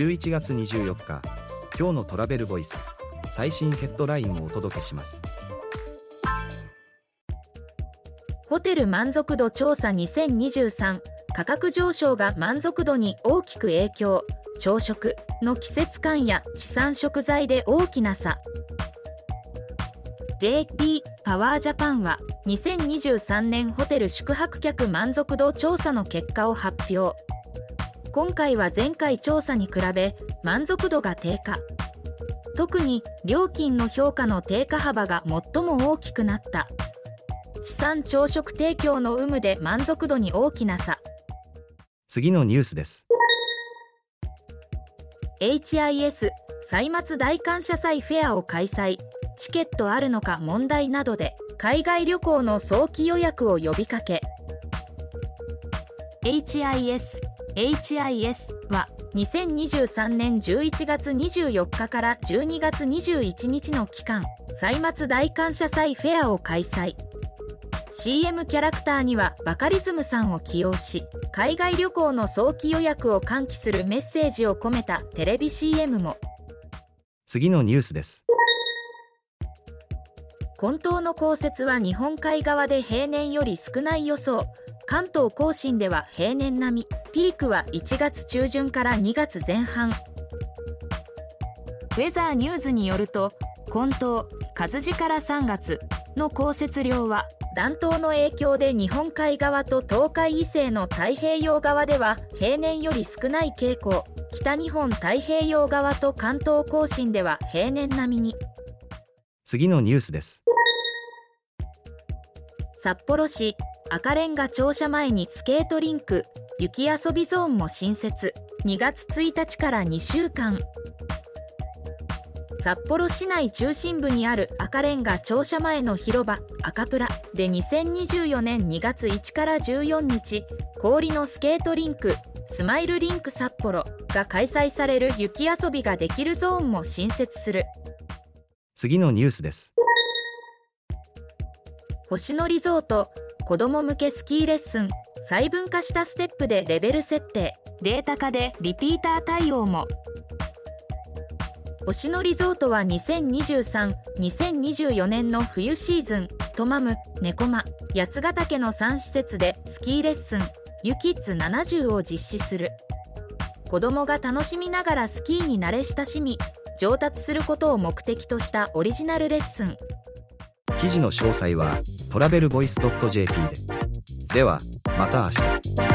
11月24日今日のトラベルボイス最新ヘッドラインをお届けします。ホテル満足度調査2023価格上昇が満足度に大きく影響朝食の季節感や地産食材で大きな差。JP パワージャパンは2023年ホテル宿泊客満足度調査の結果を発表。今回は前回調査に比べ満足度が低下。特に料金の評価の低下幅が最も大きくなった。地産朝食提供の有無で満足度に大きな差。次のニュースです。HIS 歳末大感謝祭フェアを開催。チケットあるのか問題などで海外旅行の早期予約を呼びかけ。HIS HIS は2023年11月24日から12月21日の期間歳末大感謝祭フェアを開催。CM キャラクターにはバカリズムさんを起用し海外旅行の早期予約を喚起するメッセージを込めたテレビ CM も。次のニュースです。混沌の降雪は日本海側で平年より少ない予想関東甲信では平年並みピークは1月中旬から2月前半。ウェザーニューズによると混沌活字から3月の降雪量は暖冬の影響で日本海側と東海以西の太平洋側では平年より少ない傾向。北日本太平洋側と関東甲信では平年並みに。次のニュースです。札幌市赤レンガ庁舎前にスケートリンク雪遊びゾーンも新設。2月1日から2週間。札幌市内中心部にある赤レンガ庁舎前の広場赤プラ。で2024年2月1から14日氷のスケートリンクスマイルリンク札幌が開催される雪遊びができるゾーンも新設する。次のニュースです。星野リゾート子ども向けスキーレッスン細分化したステップでレベル設定データ化でリピーター対応も。星野リゾートは2023-2024年の冬シーズントマム、ネコマ、八ヶ岳の3施設でスキーレッスンユキッズ70を実施する。子どもが楽しみながらスキーに慣れ親しみ上達することを目的としたオリジナルレッスン。記事の詳細はトラベルボイス .jp で。ではまた明日。